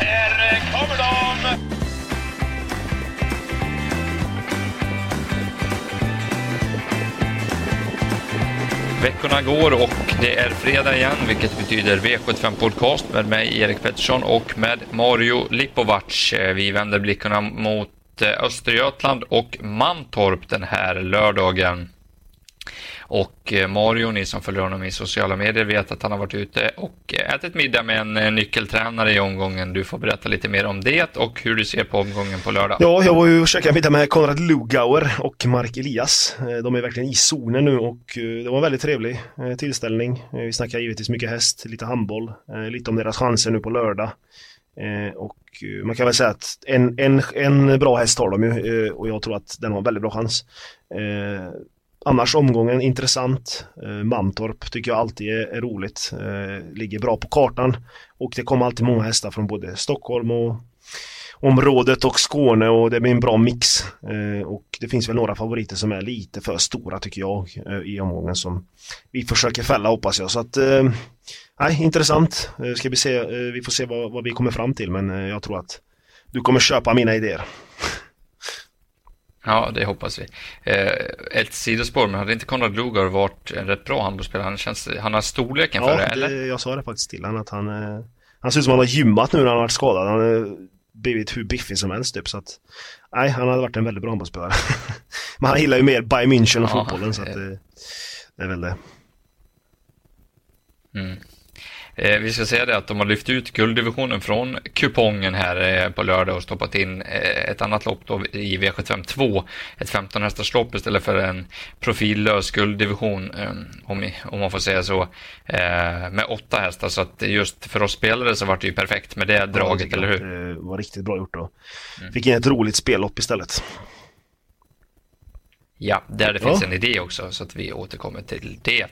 Här kommer de! Veckorna går och det är fredag igen, vilket betyder V75 Podcast med mig, Erik Pettersson, och med Mario Lipovac. Vi vänder blickarna mot eh, Östergötland och Mantorp den här lördagen. Och eh, Mario, ni som följer honom i sociala medier, vet att han har varit ute och eh, ätit middag med en eh, nyckeltränare i omgången. Du får berätta lite mer om det och hur du ser på omgången på lördag. Ja, jag var ju och käkade middag med Konrad Lugauer och Mark Elias. De är verkligen i zonen nu och det var en väldigt trevlig tillställning. Vi snackade givetvis mycket häst, lite handboll, lite om deras chanser nu på lördag. Och man kan väl säga att en, en, en bra häst har de ju och jag tror att den har en väldigt bra chans. Annars omgången intressant. Eh, Mantorp tycker jag alltid är, är roligt. Eh, ligger bra på kartan. Och det kommer alltid många hästar från både Stockholm och området och Skåne och det blir en bra mix. Eh, och det finns väl några favoriter som är lite för stora tycker jag eh, i omgången som vi försöker fälla hoppas jag. Så att, eh, nej, intressant. Eh, ska vi, se, vi får se vad, vad vi kommer fram till men jag tror att du kommer köpa mina idéer. Ja, det hoppas vi. Eh, ett sidospår, men hade inte Konrad Lugar varit en rätt bra handbollsspelare? Han, känns, han har storleken för ja, det, eller? jag sa det faktiskt till honom att han... Eh, han ser ut som han har gymmat nu när han har varit skadad. Han har blivit hur biffig som helst typ, så att... Nej, han hade varit en väldigt bra handbollsspelare. men han gillar ju mer Bayern München och ja, fotbollen, så att det, det är väl det. Mm. Eh, vi ska säga det att de har lyft ut gulddivisionen från kupongen här eh, på lördag och stoppat in eh, ett annat lopp då i V75 2. Ett 15 hästars lopp istället för en profillös gulddivision, eh, om, om man får säga så, eh, med åtta hästar. Så att just för oss spelare så var det ju perfekt med det draget, ja, eller hur? Det var riktigt bra gjort då. Mm. Fick in ett roligt spellopp istället. Ja, där det finns en idé också, så att vi återkommer till det.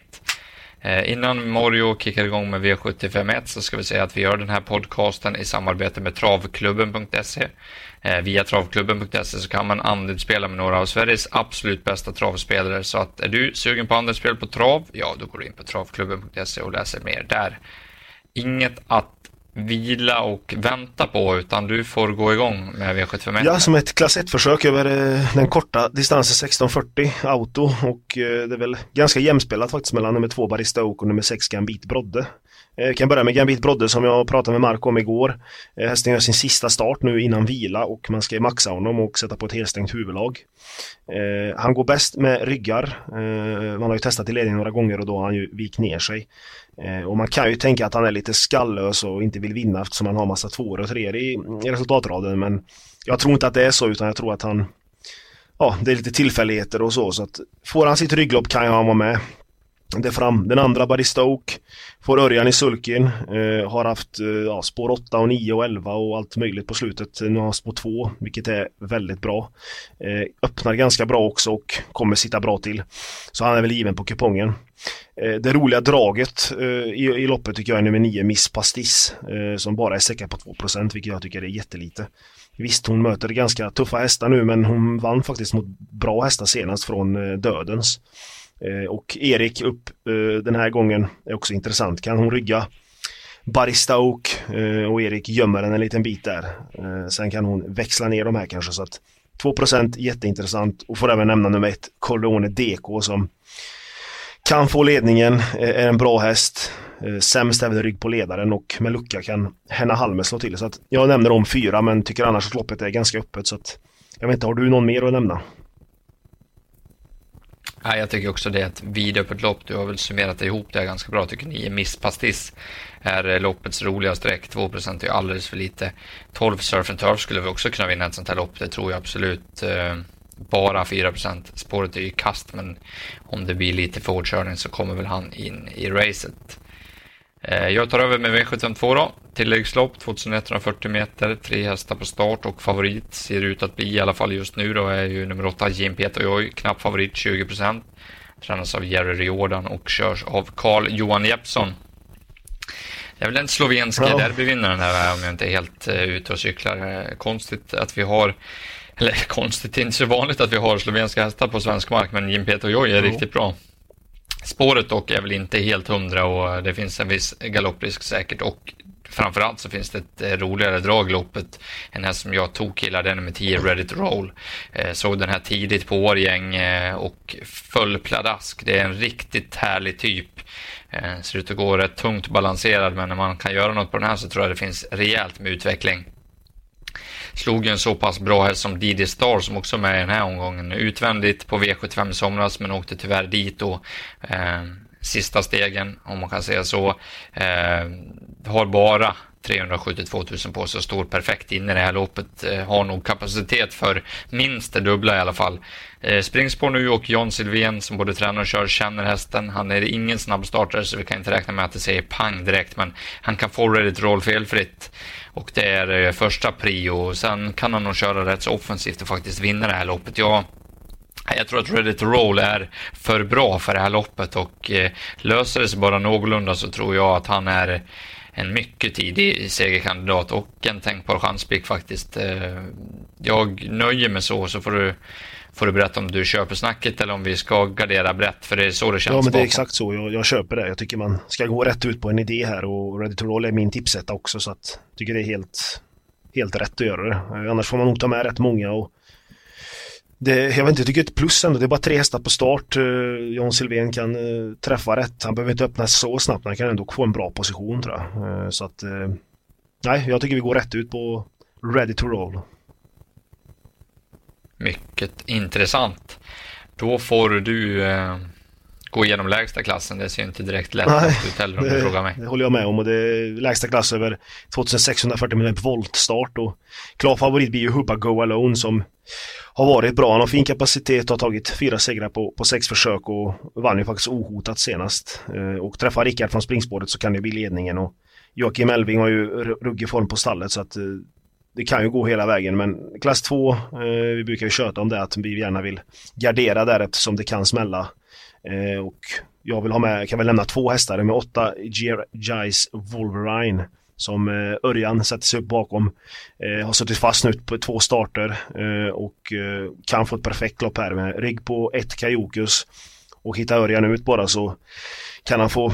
Eh, innan Mario kickar igång med V751 så ska vi säga att vi gör den här podcasten i samarbete med travklubben.se. Eh, via travklubben.se så kan man andelsspela med några av Sveriges absolut bästa travspelare. Så att är du sugen på andelsspel på trav, ja då går du in på travklubben.se och läser mer där. Inget att vila och vänta på utan du får gå igång med V751. Ja, som ett klass 1-försök över eh, den korta distansen 1640 auto och eh, det är väl ganska jämspelat faktiskt mellan nummer 2 Barista Oak och nummer 6 Gambit Brodde. Eh, jag kan börja med Gambit Brodde som jag pratade med Marco om igår. Eh, hästen gör sin sista start nu innan vila och man ska maxa honom och sätta på ett helstängt huvudlag. Eh, han går bäst med ryggar. Man har ju testat i ledning några gånger och då har han ju vikt ner sig. Och man kan ju tänka att han är lite skallös och inte vill vinna eftersom han har massa tvåor och treor i, i resultatraden. Men jag tror inte att det är så utan jag tror att han Ja, det är lite tillfälligheter och så. så att får han sitt rygglopp kan han vara med det fram. Den andra Barista Oak får Örjan i sulken. Eh, har haft eh, ja, spår 8 och 9 och 11 och allt möjligt på slutet. Nu har han spår 2, vilket är väldigt bra. Eh, öppnar ganska bra också och kommer sitta bra till. Så han är väl given på kupongen. Eh, det roliga draget eh, i, i loppet tycker jag är nummer 9, Miss Pastis, eh, som bara är säker på 2% vilket jag tycker är jättelite. Visst, hon möter ganska tuffa hästar nu men hon vann faktiskt mot bra hästar senast från eh, Dödens. Eh, och Erik upp eh, den här gången är också intressant. Kan hon rygga Barista Oak eh, och Erik gömmer den en liten bit där. Sen kan hon växla ner de här kanske så att 2% jätteintressant och får även nämna nummer ett Corleone DK som kan få ledningen, är en bra häst. Sämst även rygg på ledaren och med lucka kan Henna Halme slå till. Så att jag nämner om fyra men tycker annars att loppet är ganska öppet så att jag vet inte, har du någon mer att nämna? Ja, jag tycker också det är ett vidöppet lopp. Du har väl summerat ihop det ganska bra. Tycker ni Miss Pastis är loppets roliga streck. 2% är ju alldeles för lite. 12 Surf and Turf skulle vi också kunna vinna ett sånt här lopp. Det tror jag absolut. Eh, bara 4% Spåret är ju kast, men om det blir lite för hårdkörning så kommer väl han in i racet. Eh, jag tar över med V752 då. Tilläggslopp 2140 meter, tre hästar på start och favorit ser ut att bli i alla fall just nu då är ju nummer 8 Jim Peter knapp favorit 20 procent. Tränas av Jerry Riordan och körs av Carl Johan Jeppsson. Det är väl den slovenska ja. derbyvinnaren här om jag inte är helt uh, ute och cyklar. Uh, konstigt att vi har eller konstigt, det är inte så vanligt att vi har slovenska hästar på svensk mark, men Jim Peter Joy är ja. riktigt bra. Spåret dock är väl inte helt hundra och det finns en viss galopprisk säkert och Framförallt så finns det ett eh, roligare drag i loppet. En häst som jag tog killar, den med 10 Ready to Roll. Eh, såg den här tidigt på Årgäng eh, och föll pladask. Det är en riktigt härlig typ. Ser ut att gå rätt tungt balanserad men när man kan göra något på den här så tror jag det finns rejält med utveckling. Slog ju en så pass bra häst som Didi Star som också är med i den här omgången. Utvändigt på V75 i somras men åkte tyvärr dit då. Eh, sista stegen, om man kan säga så. Eh, har bara 372 000 på sig och står perfekt in i det här loppet. Eh, har nog kapacitet för minst det dubbla i alla fall. Eh, Springspår nu och John Silvén som både tränar och kör känner hästen. Han är ingen snabbstartare så vi kan inte räkna med att det säger pang direkt men han kan få Reddit roll felfritt. Och det är eh, första prio. Sen kan han nog köra rätt så offensivt och faktiskt vinna det här loppet. Jag jag tror att Ready to Roll är för bra för det här loppet och eh, löser det sig bara någorlunda så tror jag att han är en mycket tidig segerkandidat och en tänkbar chanspik faktiskt. Eh, jag nöjer mig så, så får du, får du berätta om du köper snacket eller om vi ska gardera brett, för det är så det känns. Ja, men det är exakt så. Jag, jag, köper det. Jag tycker man ska gå rätt ut på en idé här och Ready to Roll är min tipsetta också, så att jag tycker det är helt, helt rätt att göra det. Eh, annars får man nog ta med rätt många och det, jag vet inte, jag tycker det är ett plus ändå. Det är bara tre hästar på start. Uh, John Silvén kan uh, träffa rätt. Han behöver inte öppna så snabbt, men han kan ändå få en bra position tror jag. Uh, så att, nej, jag tycker vi går rätt ut på ready to roll. Mycket intressant. Då får du gå igenom lägsta klassen. Det ser inte direkt lätt ut heller om du frågar mig. Det håller jag med om och det är lägsta klass över 2640 mm voltstart och klar favorit blir ju Hubba Go Alone som har varit bra. Han har fin kapacitet, har tagit fyra segrar på, på sex försök och vann ju faktiskt ohotat senast. Eh, och träffar Rickard från springspåret så kan det bli ledningen och Joakim Elving har ju ruggig form på stallet så att eh, det kan ju gå hela vägen men klass 2, eh, vi brukar ju köta om det att vi gärna vill gardera där eftersom det kan smälla. Eh, och jag vill ha med, kan väl lämna två hästar med åtta Gies Wolverine som eh, Örjan sätter sig upp bakom. Eh, har suttit fast nu på två starter eh, och eh, kan få ett perfekt lopp här med rygg på ett Kajokus. Och hittar Örjan ut bara så kan han få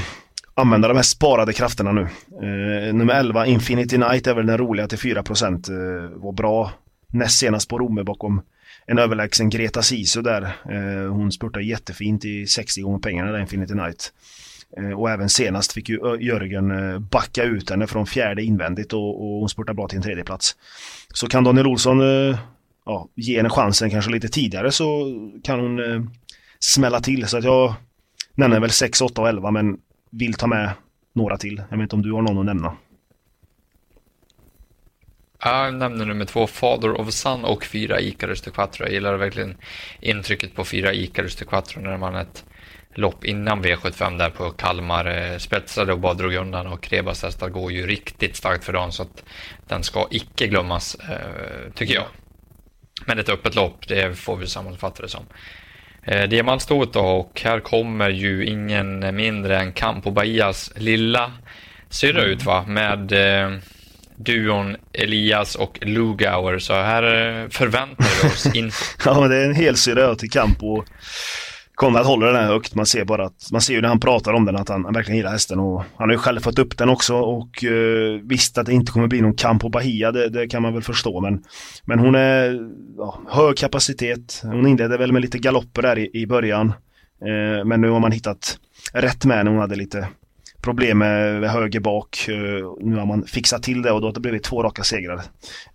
använda de här sparade krafterna nu. Eh, nummer 11 Infinity Night är väl den roliga till 4 procent. Eh, var bra näst senast på Romme bakom en överlägsen Greta Sisu där. Eh, hon spurtar jättefint i 60 gånger pengarna där Infinity Night. Eh, och även senast fick ju Jörgen eh, backa ut henne från fjärde invändigt och, och hon spurtar bra till en tredje plats. Så kan Daniel Olsson eh, ja, ge henne chansen kanske lite tidigare så kan hon eh, smälla till. Så att jag nämner väl 6, 8 och 11 men vill ta med några till. Jag vet inte om du har någon att nämna. Jag nämner nummer två, Father of Sun och fyra Icarus de Quattro. Jag gillar verkligen intrycket på fyra Icarus de Quattro när man ett lopp innan V75 där på Kalmar eh, spetsade och bara drog undan och Krebas hästar går ju riktigt starkt för dagen så att den ska icke glömmas eh, tycker jag. Men ett öppet lopp, det får vi sammanfatta det som. Eh, Diamantstoet då och här kommer ju ingen mindre än Campo Bahias lilla syrra ut va med eh, duon Elias och Lugauer så här eh, förväntar vi oss info. ja men det är en hel syrra till Campo Konrad håller den här högt. Man ser bara att, man ser ju när han pratar om den att han, han verkligen gillar hästen och han har ju själv fått upp den också och uh, visst att det inte kommer bli någon kamp på Bahia, det, det, kan man väl förstå men, men hon är ja, hög kapacitet. Hon inledde väl med lite galopper där i, i början. Uh, men nu har man hittat rätt med henne. Hon hade lite problem med höger bak. Eh, nu har man fixat till det och då har det blivit två raka segrar.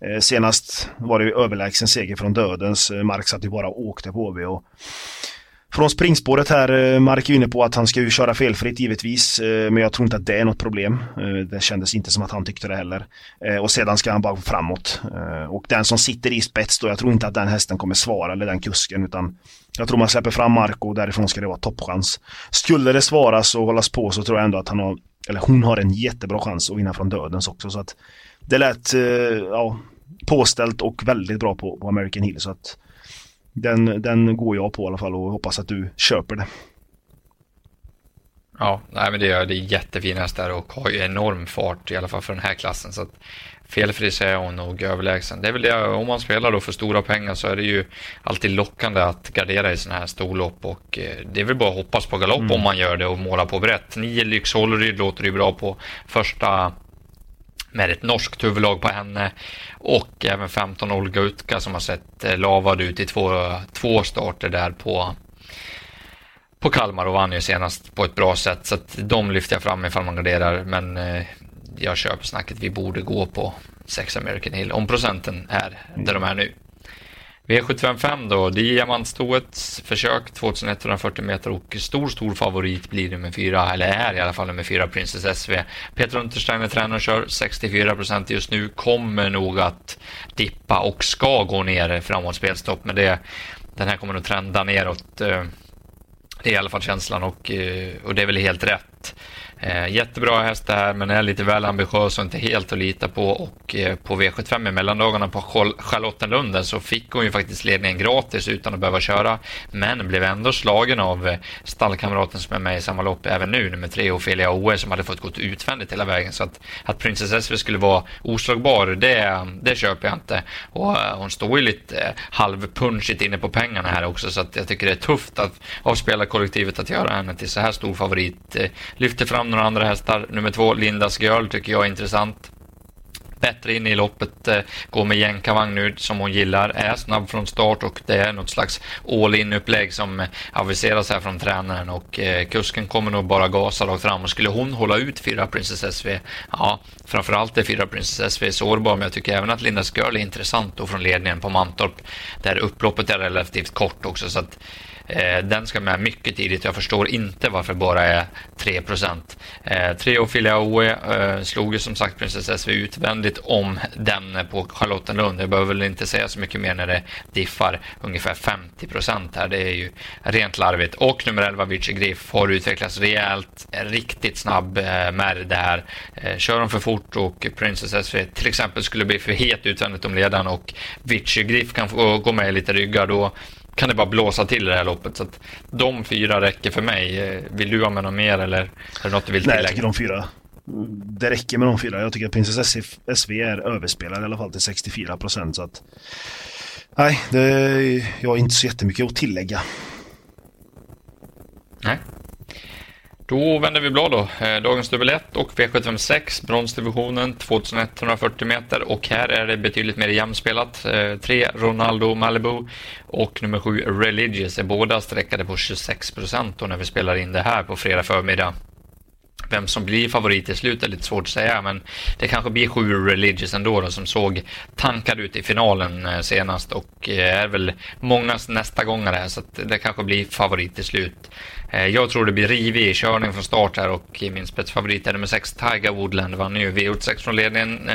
Eh, senast var det överlägsen seger från dödens. Eh, Mark satt ju bara och åkte på HV och från springspåret här, eh, Mark är inne på att han ska ju köra felfritt givetvis, eh, men jag tror inte att det är något problem. Eh, det kändes inte som att han tyckte det heller. Och sedan ska han bara gå framåt. Och den som sitter i spets då, jag tror inte att den hästen kommer svara, eller den kusken, utan jag tror man släpper fram Marco och därifrån ska det vara toppchans. Skulle det svaras och hållas på så tror jag ändå att han har, eller hon har en jättebra chans att vinna från dödens också. Så att det lät, ja, påställt och väldigt bra på, på American Hill. Så att den, den går jag på i alla fall och hoppas att du köper det. Ja, nej, men det är, det är jättefina hästar och har ju enorm fart i alla fall för den här klassen. Så att felfri så är hon nog överlägsen. Det är väl det, om man spelar då för stora pengar så är det ju alltid lockande att gardera i sådana här storlopp och eh, det är väl bara att hoppas på galopp mm. om man gör det och måla på brett. Nio Lyx Hålleryd låter ju bra på första med ett norskt huvudlag på henne och även 15 Olga Utka som har sett eh, lavad ut i två, två starter där på på Kalmar och vann ju senast på ett bra sätt så att de lyfter jag fram ifall man garderar men jag jag köper snacket vi borde gå på 6 American Hill om procenten är där de är nu. V755 då, diamantstoets försök 2140 meter och stor, stor favorit blir nummer fyra, eller är i alla fall nummer fyra, Princess SV. Peter Untersteiner tränar och kör 64 procent just nu, kommer nog att dippa och ska gå ner framåt spelstopp, men det, den här kommer nog trenda neråt. Eh, det är i alla fall känslan och, eh, och det är väl helt rätt. Eh, jättebra häst det här, men är lite väl ambitiös och inte helt att lita på. Och eh, på V75 i mellandagarna på Charlottenlunden så fick hon ju faktiskt ledningen gratis utan att behöva köra. Men blev ändå slagen av eh, stallkamraten som är med i samma lopp även nu, nummer tre, Ofelia Oe, som hade fått gått utvändigt hela vägen. Så att, att Princess SV skulle vara oslagbar, det, det köper jag inte. Och eh, hon står ju lite eh, halvpunchigt inne på pengarna här också, så att jag tycker det är tufft att, av spelarkollektivet att göra henne till så här stor favorit. Eh, lyfter fram några andra hästar. Nummer två, Lindas Girl, tycker jag är intressant. Bättre in i loppet, eh, går med jänkarvagn nu som hon gillar, är snabb från start och det är något slags all-in-upplägg som eh, aviseras här från tränaren och eh, kusken kommer nog bara gasa rakt fram och skulle hon hålla ut fyra Princess SV, ja, framförallt är fyra Princess SV sårbar, men jag tycker även att Lindas Girl är intressant då från ledningen på Mantorp, där upploppet är relativt kort också, så att Eh, den ska med mycket tidigt. Jag förstår inte varför det bara är 3 eh, Treo Filiaoe eh, slog ju som sagt Princess SV utvändigt om den på Charlottenlund. Jag behöver väl inte säga så mycket mer när det diffar ungefär 50 procent här. Det är ju rent larvigt. Och nummer 11 Vici Griff har utvecklats rejält. Riktigt snabb eh, med det här. Eh, kör de för fort och Princess SV till exempel skulle bli för het utvändigt om ledaren och Vici Griff kan få gå med lite ryggar då kan det bara blåsa till det här loppet. Så att de fyra räcker för mig. Eh, vill du ha med något mer eller är det något du vill tillägga? Nej, jag tycker de fyra. Det räcker med de fyra. Jag tycker att Princess SV är överspelad i alla fall till 64 procent. Så att... Nej, det, jag har inte så jättemycket att tillägga. Nej. Då vänder vi blad då. Eh, dagens dubbel 1 och V756, bronsdivisionen 2140 meter och här är det betydligt mer jämspelat. Eh, 3 Ronaldo Malibu och nummer 7 Religious är båda sträckade på 26 procent när vi spelar in det här på fredag förmiddag. Vem som blir favorit i slutet är lite svårt att säga, men det kanske blir sju Religious ändå då, som såg tankad ut i finalen eh, senast och eh, är väl mångas nästa gångare här, så det kanske blir favorit i slut. Eh, jag tror det blir rivig körning från start här och min spetsfavorit är nummer 6 Tiger Woodland vann ju V86 från ledningen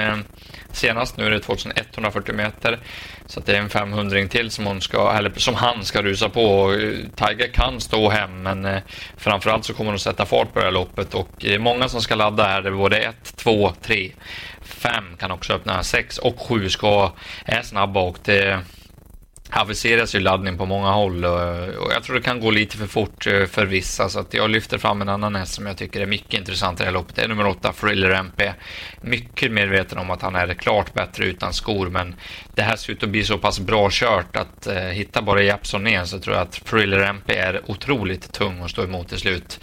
senast. Nu är det 2140 meter så det är en 500 till som, hon ska, eller som han ska rusa på. Eh, Tiger kan stå hem men eh, framförallt så kommer hon sätta fart på det här loppet och det är många som ska ladda här. Det är både 1, 2, 3, 5 kan också öppna, 6 och 7 ska, är snabba och det aviseras ju laddning på många håll och jag tror det kan gå lite för fort eh, för vissa så att jag lyfter fram en annan häst som jag tycker är mycket intressant i det här loppet. Det är nummer 8, Thriller MP. Mycket medveten om att han är klart bättre utan skor men det här ser ut att bli så pass bra kört att eh, hitta bara Japson ner så tror jag att Thriller MP är otroligt tung att stå emot till slut.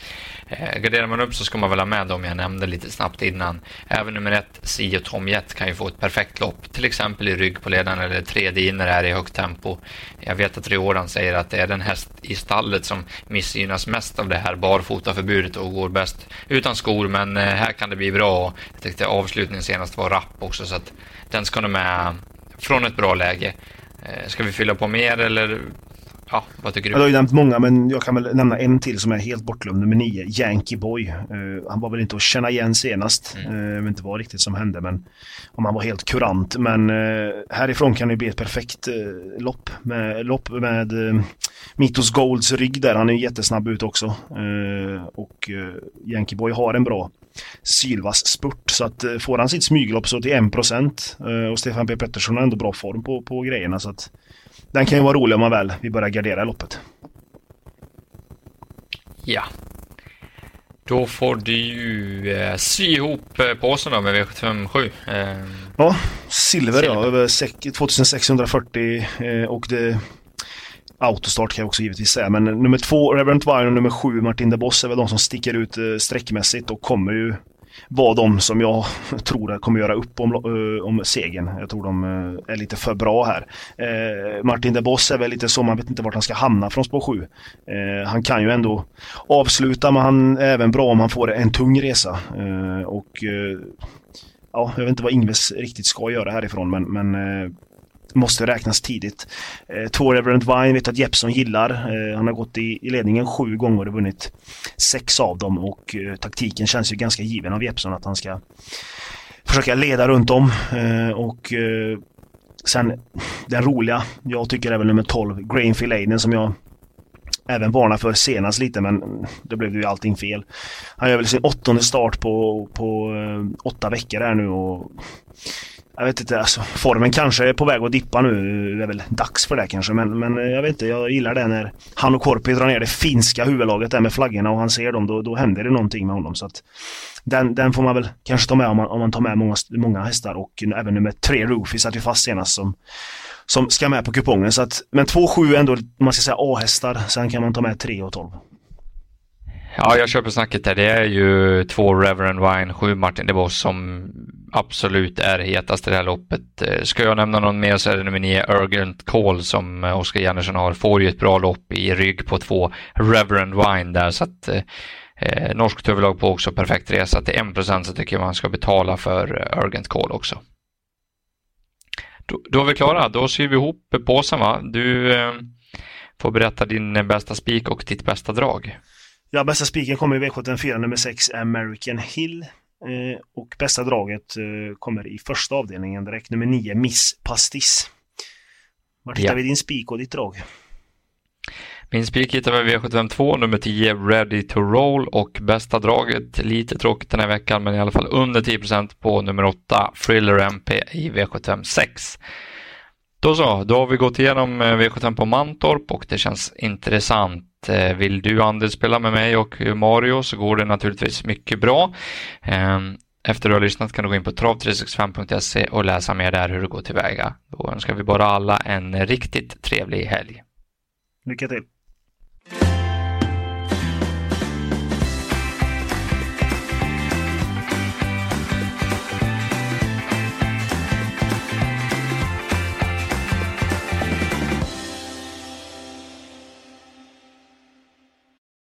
Eh, garderar man upp så ska man väl ha med dem jag nämnde lite snabbt innan. Även nummer ett, Sio Tom Jet, kan ju få ett perfekt lopp, till exempel i rygg på ledaren eller tredje Diner är i högt tempo. Jag vet att Riordan säger att det är den häst i stallet som missgynnas mest av det här barfotaförbudet och går bäst utan skor, men eh, här kan det bli bra. Jag tyckte avslutningen senast var rapp också, så att den ska nog med från ett bra läge. Eh, ska vi fylla på mer eller Ja, vad tycker du? Jag har ju nämnt många, men jag kan väl nämna en till som är helt bortglömd. Nummer nio, Yankee Boy. Uh, han var väl inte att känna igen senast. Mm. Uh, jag vet inte vad riktigt som hände, men om han var helt kurant. Men uh, härifrån kan det bli ett perfekt uh, lopp med, lopp med Mitos Golds rygg där. Han är jättesnabb ut också. och Yankee Boy har en bra sylvass spurt. Så att får han sitt smyglopp så till 1% och Stefan P Pettersson har ändå bra form på, på grejerna. Så att den kan ju vara rolig om man väl vi börjar gardera loppet. Ja. Då får du ju eh, sy ihop eh, påsen då med V757. Eh, ja, silver, ja, över 2640 eh, och det Autostart kan jag också givetvis säga, men nummer två Reverend Wine och nummer sju Martin de Boss är väl de som sticker ut eh, sträckmässigt och kommer ju vara de som jag tror kommer göra upp om, eh, om segern. Jag tror de eh, är lite för bra här. Eh, Martin de Boss är väl lite så, man vet inte vart han ska hamna från spår 7. han kan ju ändå avsluta, men han är även bra om han får en tung resa. och ja, jag vet inte vad Ingves riktigt ska göra härifrån, men, men måste räknas tidigt. Eh, två Reverend Vine vet att Jeppson gillar. Eh, han har gått i, i, ledningen sju gånger och vunnit sex av dem och eh, taktiken känns ju ganska given av Jeppson att han ska försöka leda runt om. Eh, och eh, sen den roliga, jag tycker även nummer 12, Grainfield Aiden som jag även varna för senast lite men då blev ju allting fel. Han gör väl sin åttonde start på, på eh, åtta veckor här nu och jag vet inte, alltså formen kanske är på väg att dippa nu. Det är väl dags för det kanske, men, men eh, jag vet inte. Jag gillar det när han och Korpi drar ner det finska huvudlaget där med flaggorna och han ser dem, då, då händer det någonting med honom. Så att den, den får man väl kanske ta med om man, om man tar med många, många hästar och även nummer tre Roofi satt ju fast senast som, som ska med på kupongen. Så att, men 2-7 ändå, man ska säga A-hästar. Sen kan man ta med 3 och 12. Ja, jag köper snacket där. Det är ju två Reverend Wine, sju Martin DeVos som absolut är hetast i det här loppet. Eh, ska jag nämna någon mer så är det nummer nio Urgent Call som eh, Oskar Jennersson har. Får ju ett bra lopp i rygg på två Reverend Wine där så att eh, eh norskt överlag på också perfekt resa. Till 1% så tycker jag man ska betala för Urgent Call också. Då, då är vi klara. Då syr vi ihop påsen va. Du eh, får berätta din bästa spik och ditt bästa drag. Ja, bästa spiken kommer i V74 nummer 6, American Hill. Eh, och bästa draget eh, kommer i första avdelningen direkt, nummer 9, Miss Pastis. Var hittar ja. vi din spik och ditt drag? Min spik hittar vi V752, nummer 10, Ready to Roll och bästa draget, lite tråkigt den här veckan, men i alla fall under 10% på nummer 8, Thriller MP i V756. Då så, då har vi gått igenom eh, V75 på Mantorp och det känns intressant. Eh, vill du Anders spela med mig och Mario så går det naturligtvis mycket bra. Ehm, efter du har lyssnat kan du gå in på trav365.se och läsa mer där hur det går tillväga. Då önskar vi bara alla en riktigt trevlig helg. Lycka till!